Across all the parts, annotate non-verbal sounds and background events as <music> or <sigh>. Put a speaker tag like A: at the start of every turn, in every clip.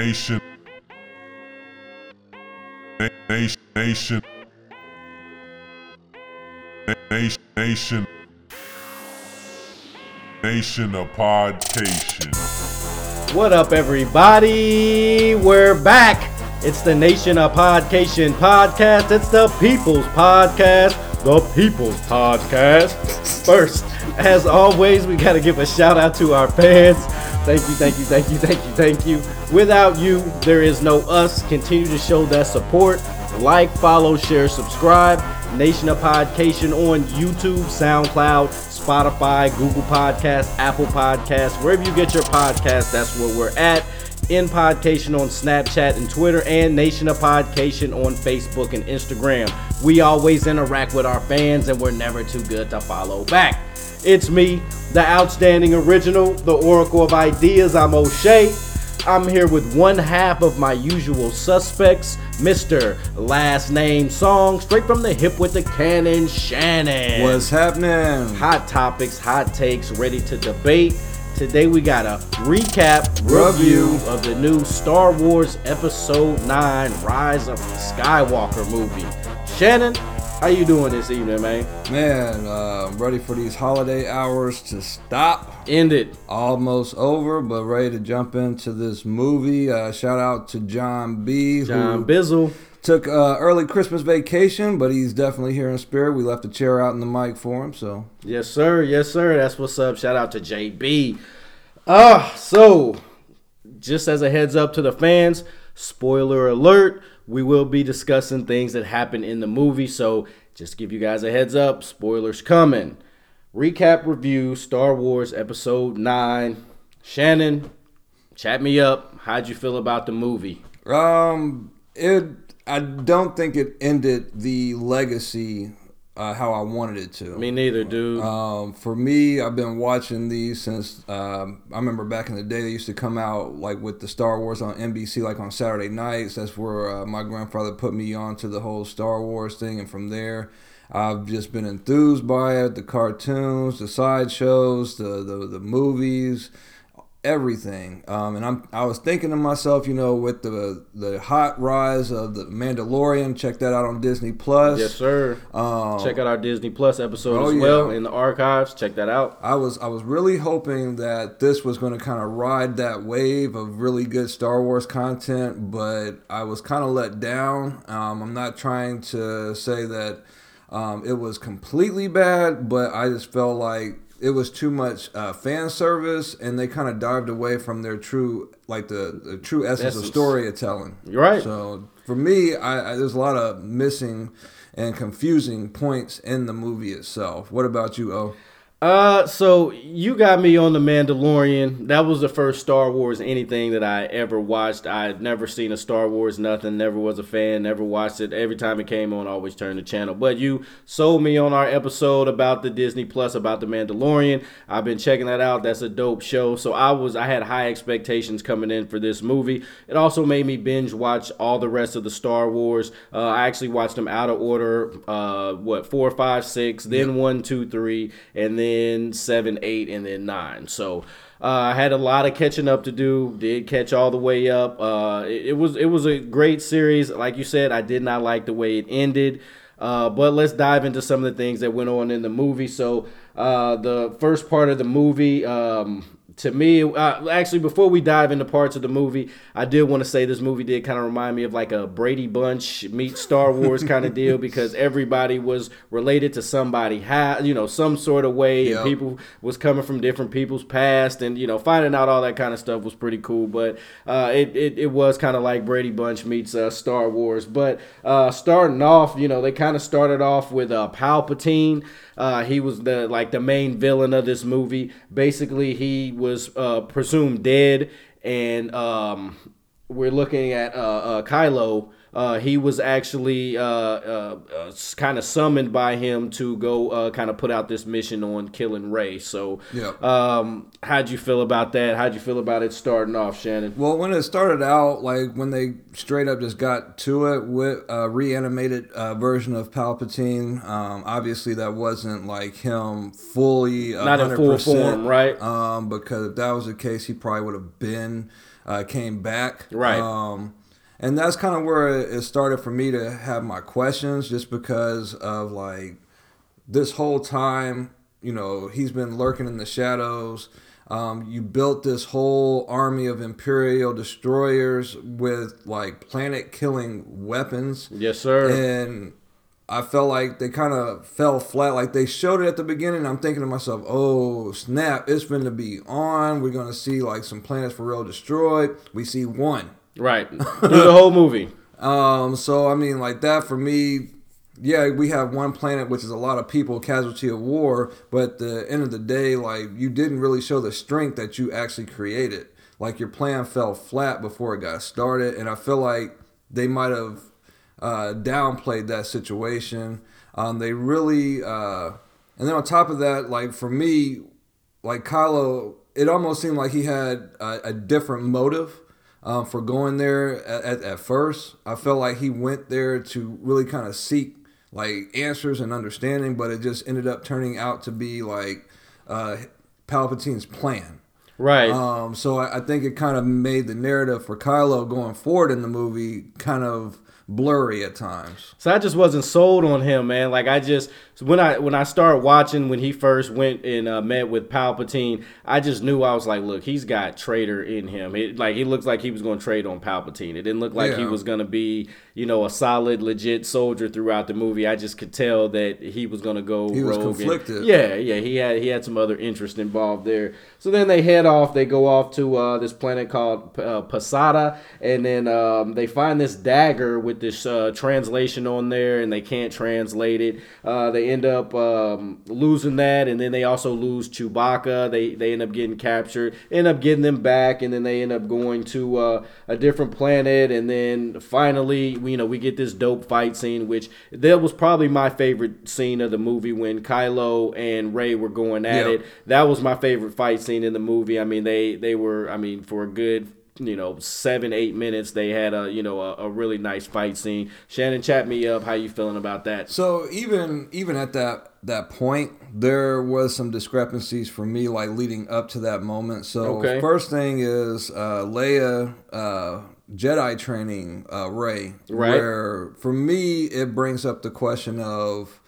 A: nation, nation, nation, nation, nation, nation of podcation.
B: What up, everybody? We're back. It's the Nation of Podcation podcast. It's the People's Podcast. The People's Podcast. First, as always, we got to give a shout out to our fans. Thank you, thank you, thank you, thank you, thank you. Without you, there is no us. Continue to show that support. Like, follow, share, subscribe. Nation of Podcation on YouTube, SoundCloud, Spotify, Google Podcasts, Apple Podcasts, wherever you get your podcast, that's where we're at. In Podcation on Snapchat and Twitter, and Nation of Podcation on Facebook and Instagram. We always interact with our fans, and we're never too good to follow back. It's me, the outstanding original, the Oracle of Ideas. I'm O'Shea. I'm here with one half of my usual suspects, Mr. Last Name Song, straight from the hip with the cannon, Shannon.
C: What's happening?
B: hot topics, hot takes, ready to debate. Today we got a recap review of the new Star Wars Episode 9 Rise of Skywalker movie. Shannon, how you doing this evening, man?
C: Man, uh, I'm ready for these holiday hours to stop.
B: End it.
C: Almost over, but ready to jump into this movie. Uh, shout out to John B.
B: John
C: who
B: Bizzle.
C: took uh, early Christmas vacation, but he's definitely here in spirit. We left a chair out in the mic for him, so
B: Yes, sir. Yes, sir. That's what's up. Shout out to JB. Ah, so just as a heads up to the fans, spoiler alert, we will be discussing things that happen in the movie. So just give you guys a heads up, spoilers coming. Recap review Star Wars Episode 9. Shannon, chat me up. How'd you feel about the movie?
C: um, it. I don't think it ended the legacy uh, how I wanted it to.
B: Me neither, dude.
C: Um, for me, I've been watching these since um, I remember back in the day. They used to come out like with the Star Wars on NBC, like on Saturday nights. That's where uh, my grandfather put me on to the whole Star Wars thing, and from there, I've just been enthused by it. The cartoons, the sideshows, the the, the movies, everything. Um, and I'm I was thinking to myself, you know, with the the hot rise of the Mandalorian, check that out on Disney Plus.
B: yes, sir.
C: Um,
B: Check out our Disney Plus episode
C: oh,
B: as
C: yeah.
B: well in the archives. Check that out.
C: I was I was really hoping that this was going to kind of ride that wave of really good Star Wars content, but I was kind of let down. Um, I'm not trying to say that um, it was completely bad, but I just felt like it was too much uh, fan service, and they kind of dived away from their true like the, the true essence,
B: Essence.
C: of storytelling.
B: You're right.
C: So for me, I, I there's a lot of missing and confusing points in the movie itself. What about you, O?
B: Uh, so you got me on the Mandalorian. That was the first Star Wars anything that I ever watched. I had never seen a Star Wars nothing. Never was a fan. Never watched it. Every time it came on, I always turned the channel. But you sold me on our episode about the Disney Plus about the Mandalorian. I've been checking that out. That's a dope show. So I was I had high expectations coming in for this movie. It also made me binge watch all the rest of the Star Wars. Uh, I actually watched them out of order. Uh, what four, five, six, then one, two, three, and then seven, eight, and then nine. So uh, I had a lot of catching up to do. Did catch all the way up. Uh, it, it was it was a great series. Like you said, I did not like the way it ended. Uh, but let's dive into some of the things that went on in the movie. So uh, the first part of the movie. Um, to me, uh, actually, before we dive into parts of the movie, I did want to say this movie did kind of remind me of like a Brady Bunch meet Star Wars kind of <laughs> deal because everybody was related to somebody, you know, some sort of way,
C: Yep.
B: and people was coming from different people's past, and you know, finding out all that kind of stuff was pretty cool. But uh, it, it it was kind of like Brady Bunch meets uh, Star Wars. But uh, starting off, you know, they kind of started off with uh, Palpatine. Uh, he was the like the main villain of this movie. Basically, he was uh, presumed dead, and um, we're looking at uh, uh, Kylo uh, he was actually uh, uh, uh, kind of summoned by him to go uh, kind of put out this mission on killing Rey. So,
C: Yep.
B: um, how'd you feel about that? How'd you feel about it starting off, Shannon?
C: Well, when it started out, like when they straight up just got to it with a reanimated uh, version of Palpatine, um, obviously that wasn't like him fully 100%,
B: Not in full form, right?
C: Um, because if that was the case, he probably would have been uh, came back,
B: Right.
C: Um, and that's kind of where it started for me to have my questions, just because of like this whole time, you know, he's been lurking in the shadows. Um, you built this whole army of Imperial destroyers with like planet killing weapons.
B: Yes, sir.
C: And I felt like they kind of fell flat. Like they showed it at the beginning. I'm thinking to myself, oh, snap, it's going to be on. We're going to see like some planets for real destroyed. We see one.
B: Right. Through the whole movie. <laughs>
C: Um, so I mean, like that for me, yeah, we have one planet, which is a lot of people casualty of war. But at the end of the day, like you didn't really show the strength that you actually created. Like your plan fell flat before it got started, and I feel like they might have uh, downplayed that situation. Um, they really, uh, and then on top of that, like for me, like Kylo, it almost seemed like he had a, a different motive um, for going there at, at, at first. I felt like he went there to really kind of seek like answers and understanding, but it just ended up turning out to be like uh, Palpatine's plan.
B: Right.
C: Um, so I, I think it kind of made the narrative for Kylo going forward in the movie kind of blurry at times.
B: So I just wasn't sold on him, man. Like I just when I when I started watching when he first went and uh, met with Palpatine, I just knew I was like, look, he's got traitor in him. It, like he looks like he was going to trade on Palpatine. It didn't look like he was going to be, you know, a solid, legit soldier throughout the movie. I just could tell that he was going to go
C: He was
B: rogue. and- yeah, yeah, he had he had some other interest involved there. So then they head off. They go off to uh, this planet called uh, Posada, and then um, they find this dagger with this uh, translation on there, and they can't translate it. Uh, they end up um, losing that, and then they also lose Chewbacca. They they end up getting captured, end up getting them back, and then they end up going to uh, a different planet, and then finally, you know, we get this dope fight scene, which that was probably my favorite scene of the movie when Kylo and Rey were going at
C: Yeah.
B: it. That was my favorite fight scene in the movie. I mean, they they were, I mean, for a good you know seven eight minutes they had a you know a, a really nice fight scene shannon chat me up how you feeling about that
C: So even even at that that point, there was some discrepancies for me, like leading up to that moment. So
B: Okay.
C: first thing is uh, Leia uh, Jedi training uh, Rey,
B: Right.
C: where for me it brings up the question of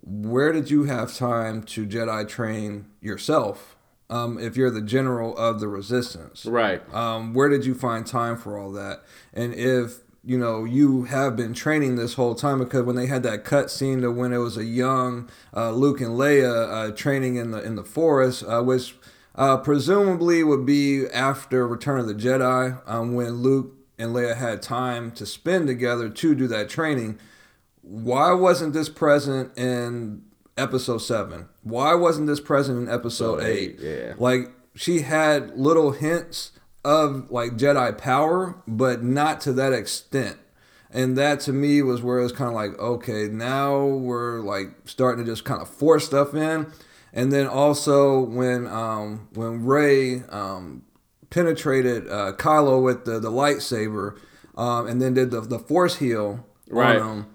C: where did you have time to Jedi train yourself? Um, if you're the general of the resistance,
B: right
C: um, where did you find time for all that? And if you know you have been training this whole time, because when they had that cut scene to when it was a young uh, Luke and Leia uh, training in the in the forest, uh, which uh, presumably would be after Return of the Jedi, um, when Luke and Leia had time to spend together to do that training. Why wasn't this present in episode seven? Why wasn't this present in episode eight?
B: yeah
C: Like she had little hints of like Jedi power, but not to that extent. And that to me was where it was kind of like, okay, now we're like starting to just kind of force stuff in. And then also when um, when Rey um, penetrated uh, Kylo with the, the lightsaber, um, and then did the the force heal
B: Right.
C: on him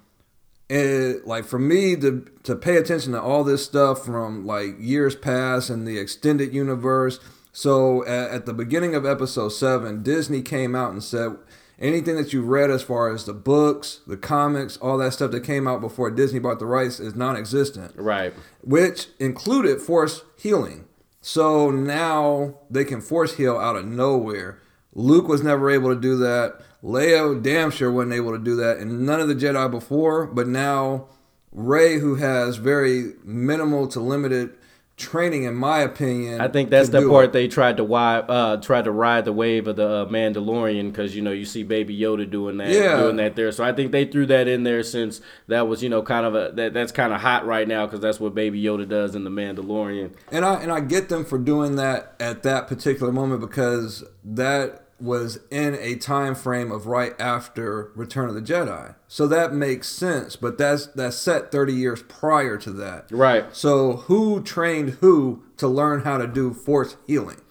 C: it like for me to to pay attention to all this stuff from like years past and the extended universe. So at, at the beginning of episode seven, Disney came out and said anything that you read as far as the books, the comics, all that stuff that came out before Disney bought the rights is non-existent
B: right
C: which included force healing. So now they can force heal out of nowhere. Luke was never able to do that. Leia damn sure wasn't able to do that, and none of the Jedi before. But now Rey, who has very minimal to limited training, in my opinion,
B: I think that's the part
C: it.
B: they tried to wi- uh tried to ride the wave of the uh, Mandalorian because you know you see Baby Yoda doing that
C: Yeah.
B: doing that there. So I think they threw that in there since that was you know kind of a that, that's kind of hot right now because that's what Baby Yoda does in the Mandalorian.
C: And I and I get them for doing that at that particular moment because that was in a time frame of right after Return of the Jedi. So that makes sense, but that's that's set 30 years prior to that.
B: Right.
C: So who trained who to learn how to do force healing?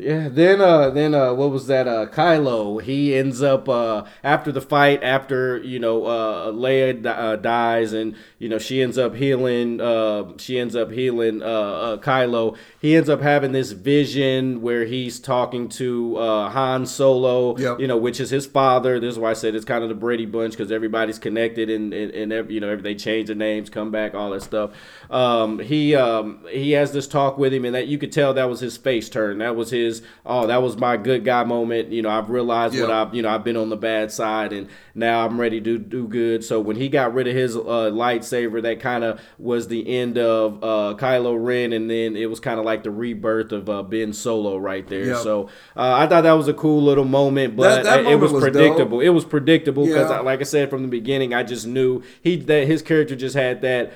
B: Yeah, then uh then uh what was that uh Kylo he ends up uh after the fight after you know uh Leia uh, dies and you know she ends up healing uh she ends up healing uh, uh Kylo he ends up having this vision where he's talking to uh Han Solo
C: Yep.
B: you know which is his father this is why I said it's kind of the Brady bunch because everybody's connected and and, and every, you know they change their names come back all that stuff um he um he has this talk with him and that you could tell that was his face turn that was his oh that was my good guy moment you know I've realized what I've you know I've been on the bad side and now I'm ready to do good so when he got rid of his uh, lightsaber that kind of was the end of uh Kylo Ren and then it was kind of like the rebirth of uh, Ben Solo right there
C: Yep.
B: so uh, I thought that was a cool little moment but
C: That- that
B: it
C: moment
B: was
C: was dope.
B: predictable it was predictable because
C: Yeah.
B: like I said from the beginning I just knew he that his character just had that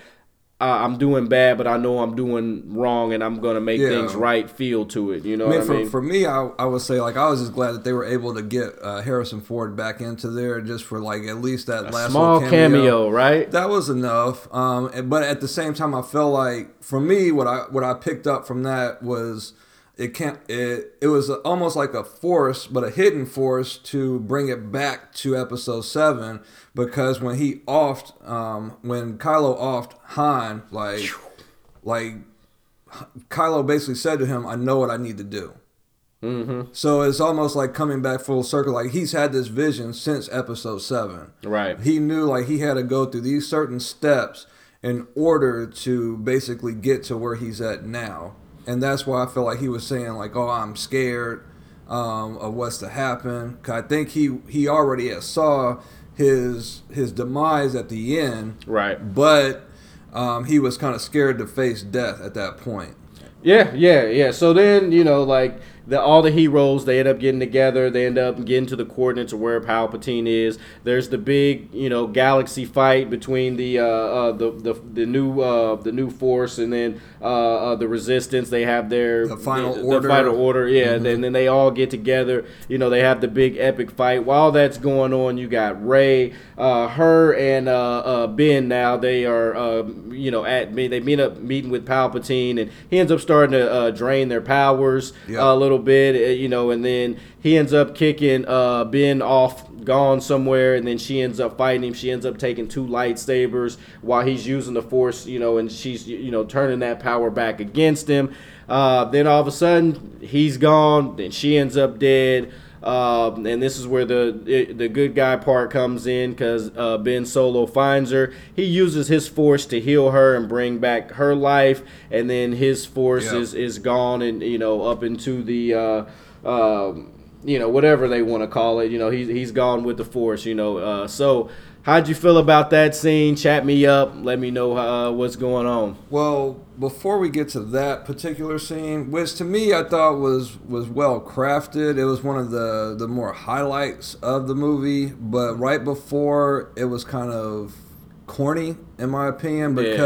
B: I'm doing bad, but I know I'm doing wrong, and I'm gonna make
C: Yeah.
B: things right. Feel to it, you know
C: I mean,
B: what
C: for,
B: I mean?
C: for me, I, I would say like I was just glad that they were able to get uh, Harrison Ford back into there just for like at least that last
B: Small
C: little
B: cameo, right?
C: That was enough. Um, but at the same time, I felt like for me, what I what I picked up from that was it can't it it was almost like a force, but a hidden force to bring it back to episode seven because when he offed, um, when Kylo offed Han, like like Kylo basically said to him, "I know what I need to do."
B: Mm-hmm.
C: So it's almost like coming back full circle. Like he's had this vision since episode seven.
B: Right.
C: He knew like he had to go through these certain steps in order to basically get to where he's at now. And that's why I feel like he was saying like, "Oh, I'm scared um, of what's to happen." 'Cause I think he he already saw his his demise at the end,
B: Right.
C: but um, he was kind of scared to face death at that point.
B: Yeah, yeah, yeah. So then, you know, like the all the heroes, they end up getting together. They end up getting to the coordinates of where Palpatine is. There's the big, you know, galaxy fight between the uh, uh the, the the new uh the new force and then uh, uh the resistance. They have their
C: The final
B: the,
C: order.
B: final order, yeah. And then they all get together. You know, they have the big epic fight. While that's going on, you got Rey, uh, her and uh, uh, Ben. Now they are, uh, you know, at me. They meet up meeting with Palpatine, and he ends up starting to uh, drain their powers
C: Yeah.
B: a little bit. uh, You know, and then he ends up kicking uh, Ben off, gone somewhere, and then she ends up fighting him. She ends up taking two lightsabers while he's using the Force. You know, and she's you know turning that power back against him. Uh, then all of a sudden he's gone. Then she ends up dead. Um, and this is where the the good guy part comes in because uh, Ben Solo finds her. He uses his force to heal her and bring back her life, and then his force
C: Yeah.
B: is is gone and you know up into the. Uh, um, you know whatever they want to call it. You know he's he's gone with the force. You know uh, so. How'd you feel about that scene? Chat me up. Let me know uh, what's going on.
C: Well, before we get to that particular scene, which to me I thought was was well crafted, it was one of the the more highlights of the movie. But right before, it was kind of corny in my opinion
B: Yeah.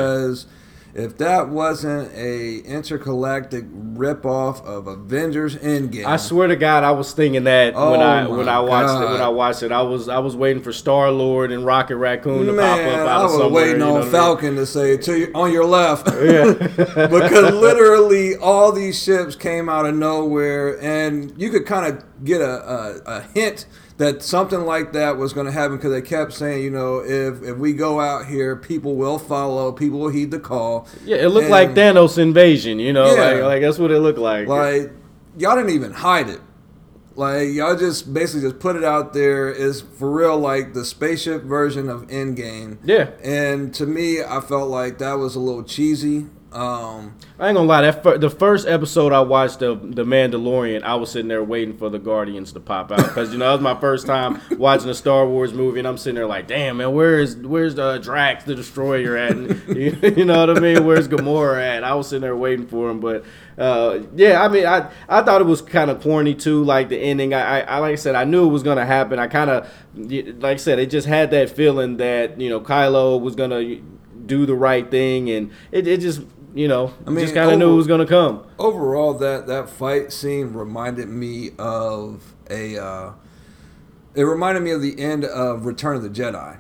C: If that wasn't a intergalactic ripoff of Avengers Endgame,
B: I swear to God, I was thinking that when
C: Oh
B: I when I watched it. When I watched it, I was I was waiting for Star Lord and Rocket Raccoon to pop up out
C: I
B: of
C: was
B: somewhere.
C: waiting on
B: what I mean?
C: Falcon to say to your, on your left. <laughs>
B: Yeah, <laughs>
C: because literally all these ships came out of nowhere, and you could kind of get a, a, a hint that something like that was going to happen because they kept saying, you know, if if we go out here, people will follow, people will heed the call.
B: yeah. It looked
C: And,
B: like Thanos invasion. You know,
C: Yeah.
B: like, like that's what it looked like.
C: Like y'all didn't even hide it. Like y'all just basically just put it out there. Is for real like the spaceship version of Endgame.
B: yeah,
C: And to me, I felt like that was a little cheesy. Um,
B: I ain't gonna lie. That fir- the first episode I watched of The Mandalorian, I was sitting there waiting for the Guardians to pop out because you know that was my first time <laughs> watching a Star Wars movie, and I'm sitting there like, damn man, where is where's the Drax the Destroyer at? And, <laughs> you, you know what I mean? Where's Gamora at? I was sitting there waiting for him, but uh, yeah, I mean, I I thought it was kind of corny too, like the ending. I, I, I like I said, I knew it was gonna happen. I kind of like I said, it just had that feeling that you know Kylo was gonna do the right thing, and it, it just you know,
C: I mean,
B: just kind of knew it was gonna come.
C: overall that that fight scene reminded me of a uh, it reminded me of the end of Return of the Jedi.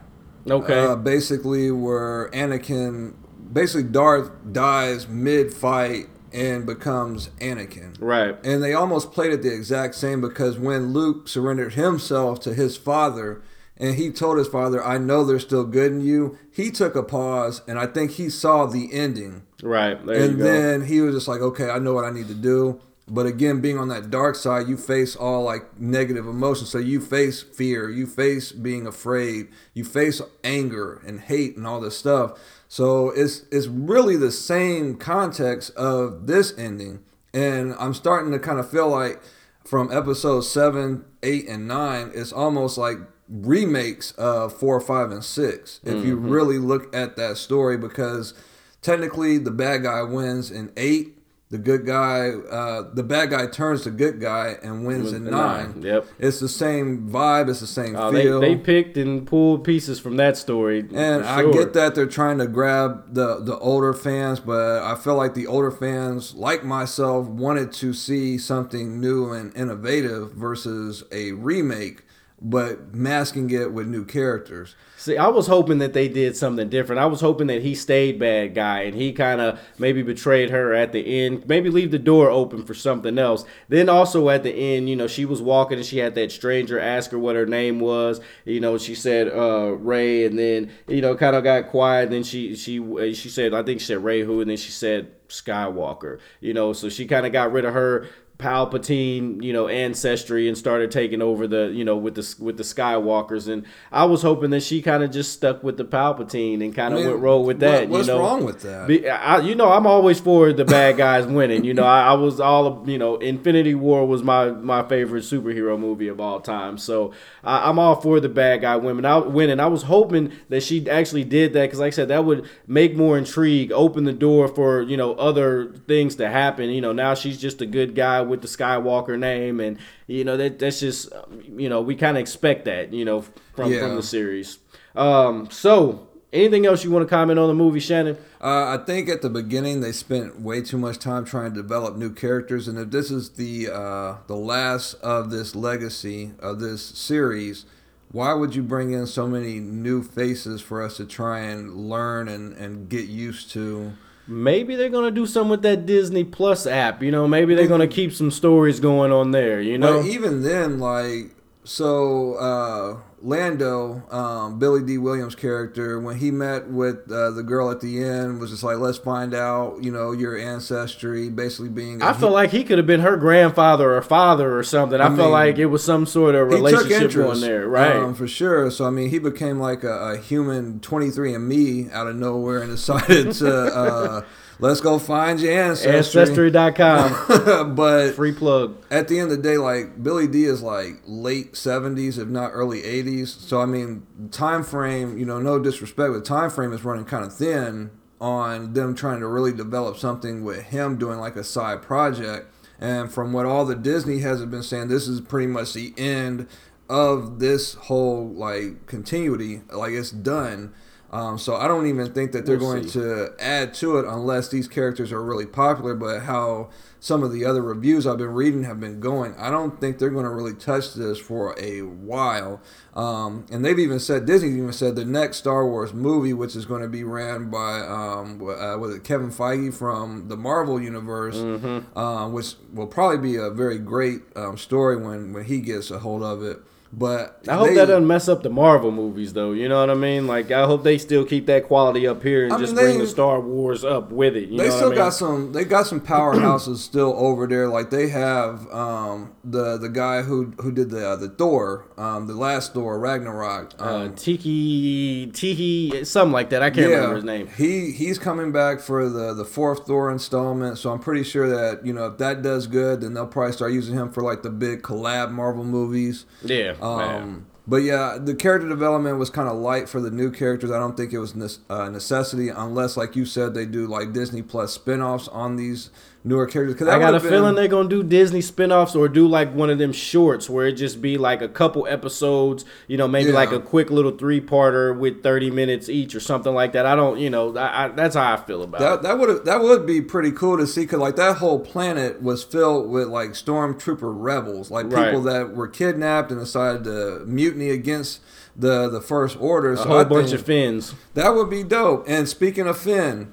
B: Okay.
C: Uh, basically, where Anakin, basically Darth dies mid fight and becomes Anakin.
B: right.
C: And they almost played it the exact same because when Luke surrendered himself to his father and he told his father, I know there's still good in you, he took a pause and I think he saw the ending.
B: Right. There
C: and
B: you go.
C: then he was just like, okay, I know what I need to do. But again, being on that dark side, you face all like negative emotions. So you face fear, you face being afraid, you face anger and hate and all this stuff. So it's it's really the same context of this ending. And I'm starting to kind of feel like from episode seven, eight, and nine, it's almost like remakes of four, five, and six. If you really look at that story, because technically the bad guy wins in eight. The good guy, uh, the bad guy turns to good guy and wins in
B: In
C: nine.
B: nine, yep.
C: It's the same vibe. It's the same
B: Uh, they,
C: feel.
B: they picked and pulled pieces from that story.
C: And
B: for
C: I get that they're trying to grab the the older fans, but I feel like the older fans, like myself, wanted to see something new and innovative versus a remake, but masking it with new characters.
B: See, I was hoping that they did something different. I was hoping that he stayed bad guy and he kind of maybe betrayed her at the end. Maybe leave the door open for something else. Then also at the end, you know, she was walking and she had that stranger ask her what her name was. You know, she said uh, Rey, and then you know, kind of got quiet. then she she uh, she said, I think she said Rey who, and then she said Skywalker. You know, so she kind of got rid of her Palpatine, you know, ancestry and started taking over the, you know, with the with the Skywalkers. And I was hoping that she kind of just stuck with the Palpatine and kind of
C: I mean,
B: went roll with
C: what-
B: that.
C: what's
B: you know?
C: wrong with that?
B: Be, I, you know, I'm always for the bad guys winning. You know, I, I was all, you know, Infinity War was my my favorite superhero movie of all time. So I, I'm all for the bad guy women. I winning. I was hoping that she actually did that because, like I said, that would make more intrigue, open the door for you know other things to happen. You know, now she's just a good guy with the Skywalker name, and you know that that's just um, you know we kind of expect that you know from
C: Yeah.
B: from the series. Um, so anything else you want to comment on the movie, Shannon?
C: Uh, I think at the beginning they spent way too much time trying to develop new characters, and if this is the uh, the last of this legacy of this series, why would you bring in so many new faces for us to try and learn and, and get used to?
B: Maybe they're gonna do something with that Disney Plus app. You know, maybe they're gonna keep some stories going on there. You know,
C: But even then, like, so uh, Lando, um, Billy Dee Williams' character, when he met with uh, the girl at the end, was just like, let's find out, you know, your ancestry, basically being.
B: I feel like he could have been her grandfather or father or something. I,
C: I
B: feel like it was some sort of relationship
C: interest
B: going there, right?
C: um, for sure. So I mean, he became like a, a human 23andMe out of nowhere and decided to <laughs> uh, let's go find your ancestry.
B: Ancestry.com, <laughs>
C: but
B: free plug.
C: at the end of the day, like Billy Dee is like late 70s, if not early 80s. So I mean, time frame, you know, no disrespect, but time frame is running kind of thin on them trying to really develop something with him doing like a side project. And from what all the Disney has been saying, this is pretty much the end of this whole like continuity. Like it's done. Um, so I don't even think that they're
B: We'll
C: going
B: see.
C: to add to it unless these characters are really popular. But how some of the other reviews I've been reading have been going, I don't think they're going to really touch this for a while. Um, and they've even said Disney even said the next Star Wars movie, which is going to be ran by um, uh, was it Kevin Feige from the Marvel universe,
B: Mm-hmm.
C: uh, which will probably be a very great um, story when when he gets a hold of it. But
B: I hope
C: they-
B: that doesn't mess up the Marvel movies, though. You know what I mean? Like, I hope they still keep that quality up here and
C: I
B: just
C: mean,
B: bring
C: they-
B: the Star Wars up with it. You
C: they
B: know
C: still
B: what I mean?
C: got some. They got some powerhouses still over there. Like they have um, the the guy who who did the uh, the Thor, um, the last Thor, Ragnarok.
B: uh,
C: Um,
B: Tiki, Tiki, something like that. I can't remember his name.
C: He he's coming back for the the fourth Thor installment. So I'm pretty sure that you know if that does good, then they'll probably start using him for like the big collab Marvel movies.
B: Yeah.
C: Um, but yeah, the character development was kind of light for the new characters. I don't think it was a necessity unless, like you said, they do like Disney Plus spin-offs on these newer characters. 'Cause
B: I got a
C: been-
B: feeling they're gonna do Disney spin-offs or do like one of them shorts where it just be like a couple episodes, you know, maybe
C: Yeah.
B: like a quick little three-parter with thirty minutes each or something like that. I don't, you know, I, I, that's how I feel about
C: That
B: it.
C: that would that would be pretty cool to see because like that whole planet was filled with like stormtrooper rebels, like
B: Right.
C: people that were kidnapped and decided to mutiny against the the first order.
B: A
C: So
B: whole
C: I
B: bunch of fins.
C: that would be dope. And speaking of Finn,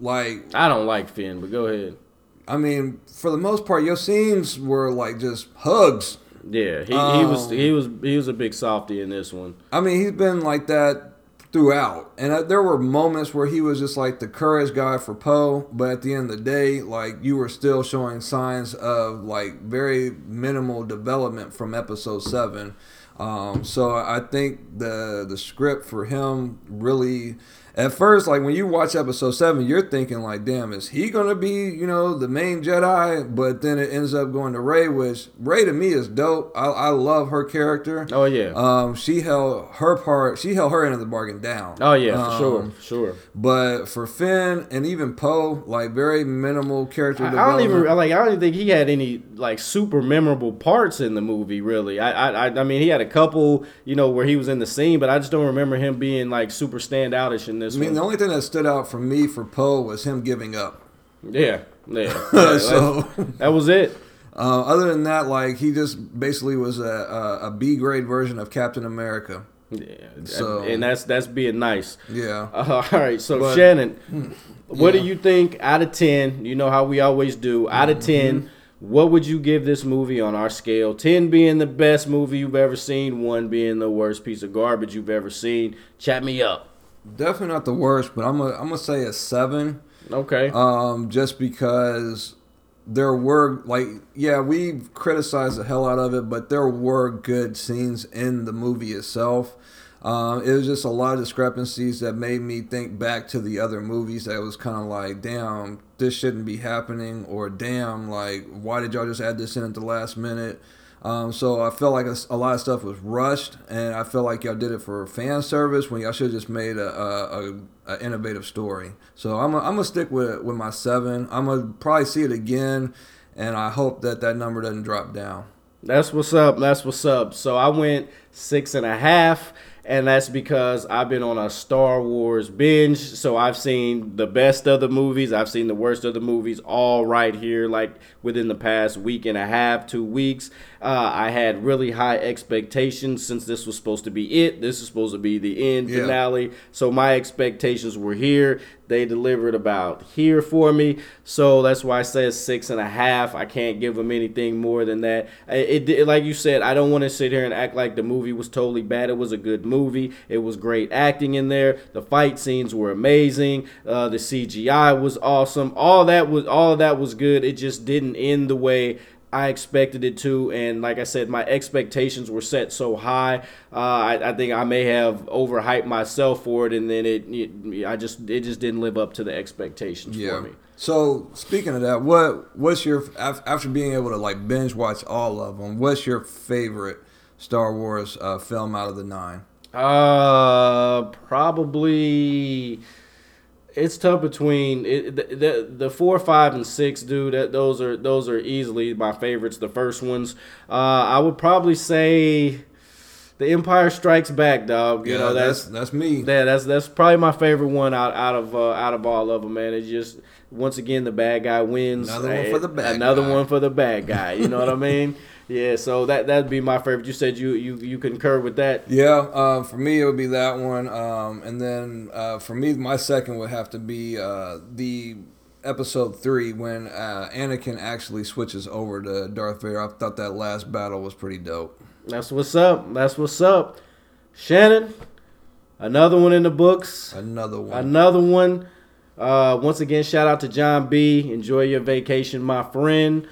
C: like
B: I don't like Finn, but go ahead.
C: I mean, for the most part, your scenes were like just hugs.
B: Yeah, he, he was
C: Um,
B: he was he was a big softy in this one.
C: I mean, he's been like that throughout, and uh, there were moments where he was just like the courage guy for Poe, but at the end of the day, like you were still showing signs of like very minimal development from Episode Seven. Um, so I think the the script for him really. At first, like when you watch episode seven, you're thinking like, "Damn, is he gonna be, you know, the main Jedi?" But then it ends up going to Rey, which Rey to me is dope. I, I love her character.
B: Oh yeah,
C: Um, she held her part. She held her end of the bargain down.
B: oh yeah, for sure,
C: Um,
B: for sure.
C: But for Finn and even Poe, like very minimal character
B: I, I don't even like. I don't even think he had any like super memorable parts in the movie. Really, I, I- I mean, he had a couple, you know, where he was in the scene, but I just don't remember him being like super standoutish in this
C: I mean,
B: one.
C: the only thing that stood out for me for Poe was him giving up.
B: Yeah, yeah. <laughs> yeah
C: so,
B: that, that was it.
C: uh, other than that, like he just basically was a, a, a B grade version of Captain America.
B: Yeah,
C: So-
B: and that's that's being nice.
C: Yeah.
B: Uh, <laughs> all right, so
C: But-
B: Shannon, what do you think out of ten? You know how we always do. Out of 10 what would you give this movie on our scale? Ten being the best movie you've ever seen, one being the worst piece of garbage you've ever seen. Chat me up.
C: Definitely not the worst, but I'm gonna I'm gonna say a seven.
B: Okay.
C: um, just because there were like yeah we've criticized the hell out of it but there were good scenes in the movie itself um, it was just a lot of discrepancies that made me think back to the other movies that was kind of like damn this shouldn't be happening or damn like why did y'all just add this in at the last minute um, so I felt like a, a lot of stuff was rushed, and I felt like y'all did it for fan service when y'all should have just made a, a, a, innovative story. So I'm I'm gonna stick with with my seven. I'm gonna probably see it again, and I hope that that number doesn't drop down.
B: That's what's up. That's what's up. So I went six and a half, and that's because I've been on a Star Wars binge. So I've seen the best of the movies, I've seen the worst of the movies, all right here, like within the past week and a half, two weeks. Uh, I had really high expectations since this was supposed to be it. This is supposed to be the end
C: Yeah.
B: finale. So my expectations were here. They delivered about here for me. So that's why I said six and a half. I can't give them anything more than that. It, it like you said, I don't want to sit here and act like the movie was totally bad. It was a good movie. It was great acting in there. The fight scenes were amazing. Uh, the CGI was awesome. All that was all that was good. It just didn't end the way I expected it to, and like I said, my expectations were set so high. Uh, I, I think I may have overhyped myself for it, and then it, it, I just, it just didn't live up to the expectations for me.
C: So speaking of that, what what's your after being able to like binge watch all of them? What's your favorite Star Wars uh, film out of the nine?
B: Uh, probably. It's tough between it, the, the the four, five, and six, dude. That those are those are easily my favorites. The first ones, uh, I would probably say, The Empire Strikes Back, dog. You know
C: that's
B: that's
C: that's me.
B: yeah, that's that's probably my favorite one out out of uh, out of all of them, man. It's just once again the bad guy wins.
C: Another one for the bad
B: Another
C: guy.
B: one for the bad guy. You know what I mean? <laughs> Yeah. So that that'd be my favorite. You said you you you concur with that.
C: Yeah, uh, for me it would be that one, um, and then uh, for me my second would have to be uh, the episode three when uh, Anakin actually switches over to Darth Vader. I thought that last battle was pretty dope.
B: That's what's up. That's what's up. Shannon, another one in the books.
C: Another one.
B: Another one. Uh, once again, shout out to John B. Enjoy your vacation, my friend.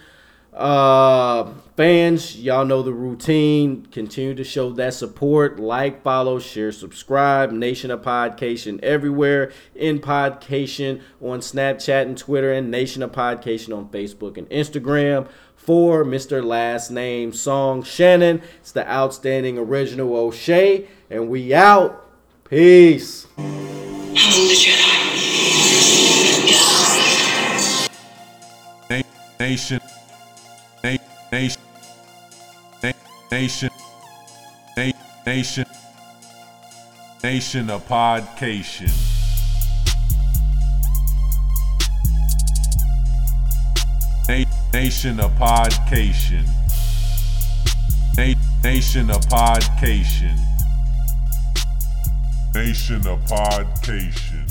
B: Uh, fans, y'all know the routine. Continue to show that support. Like, follow, share, subscribe. Nation of Podcation everywhere. In Podcation on Snapchat and Twitter, and Nation of Podcation on Facebook and Instagram. For Mr. Last Name Song Shannon, it's the outstanding original O'Shea, and we out. Peace.
A: Nation, nation, na- nation, nation of podcation. Na- nation of podcation. Na- nation of podcation. Nation of podcation.